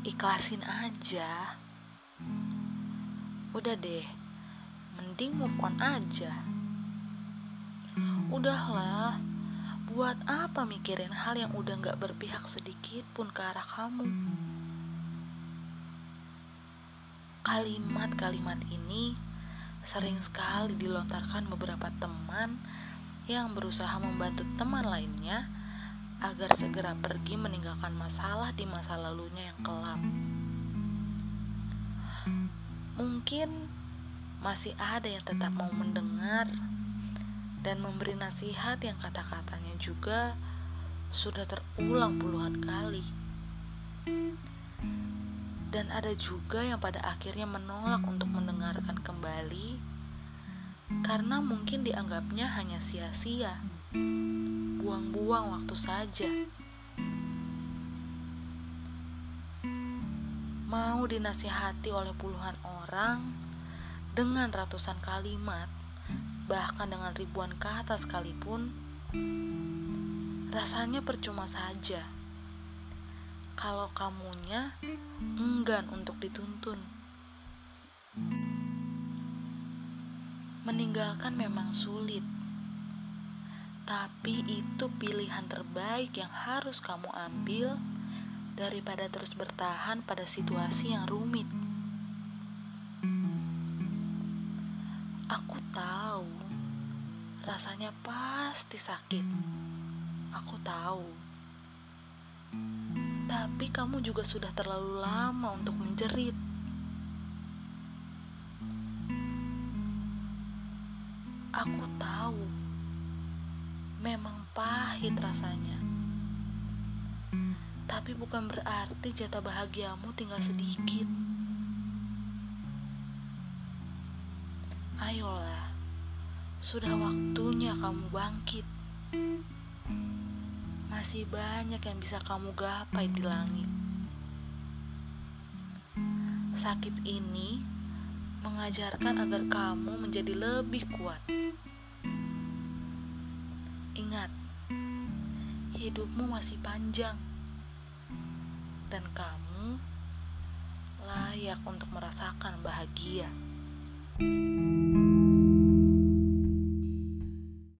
ikhlasin aja. Udah deh, mending move on aja. Udahlah, buat apa mikirin hal yang udah gak berpihak sedikit pun ke arah kamu? Kalimat-kalimat ini sering sekali dilontarkan beberapa teman yang berusaha membantu teman lainnya agar segera pergi meninggalkan masalah di masa lalunya yang kelam. Mungkin masih ada yang tetap mau mendengar dan memberi nasihat yang kata-katanya juga sudah terulang puluhan kali. Dan ada juga yang pada akhirnya menolak untuk mendengarkan kembali karena mungkin dianggapnya hanya sia-sia, buang-buang waktu saja. Mau dinasihati oleh puluhan orang dengan ratusan kalimat, bahkan dengan ribuan kata sekalipun, rasanya percuma saja kalau kamunya enggan untuk dituntun. Meninggalkan memang sulit, tapi itu pilihan terbaik yang harus kamu ambil daripada terus bertahan pada situasi yang rumit. Aku tahu rasanya pasti sakit. Aku tahu tapi kamu juga sudah terlalu lama untuk menjerit. Aku tahu, memang pahit rasanya. Tapi bukan berarti jatah bahagiamu tinggal sedikit. Ayolah, sudah waktunya kamu bangkit masih banyak yang bisa kamu gapai di langit. Sakit ini mengajarkan agar kamu menjadi lebih kuat. Hidupmu masih panjang, dan kamu layak untuk merasakan bahagia. thank you